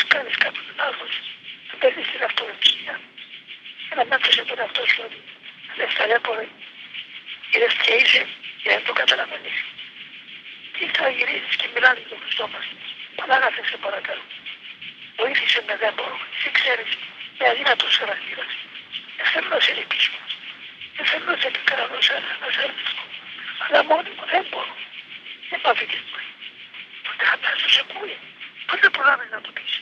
σου κάνεις κάποιο λάθο, να παίρνεις την αυτοδοξία. Ένα μάθεις από τον εαυτό σου ότι δευτερεύομαι, είδες και είσαι και δεν το καταλαβαίνεις. Τι θα γυρίζεις και μιλάει με τον Χριστό μας, Πανάγαθε σε παρακαλώ. Βοήθησε με δεν μπορώ. Εσύ ξέρεις, με αδύνατος χαρακτήρας. Δεν θέλω να σε λυπήσω. Δεν θέλω να σε επικρανώσω, να σε αρνηθώ. Αλλά μόνοι μου δεν μπορώ. Δεν πάω και Τότε χατάζεσαι κούει. Πότε προλάβει να το πεις.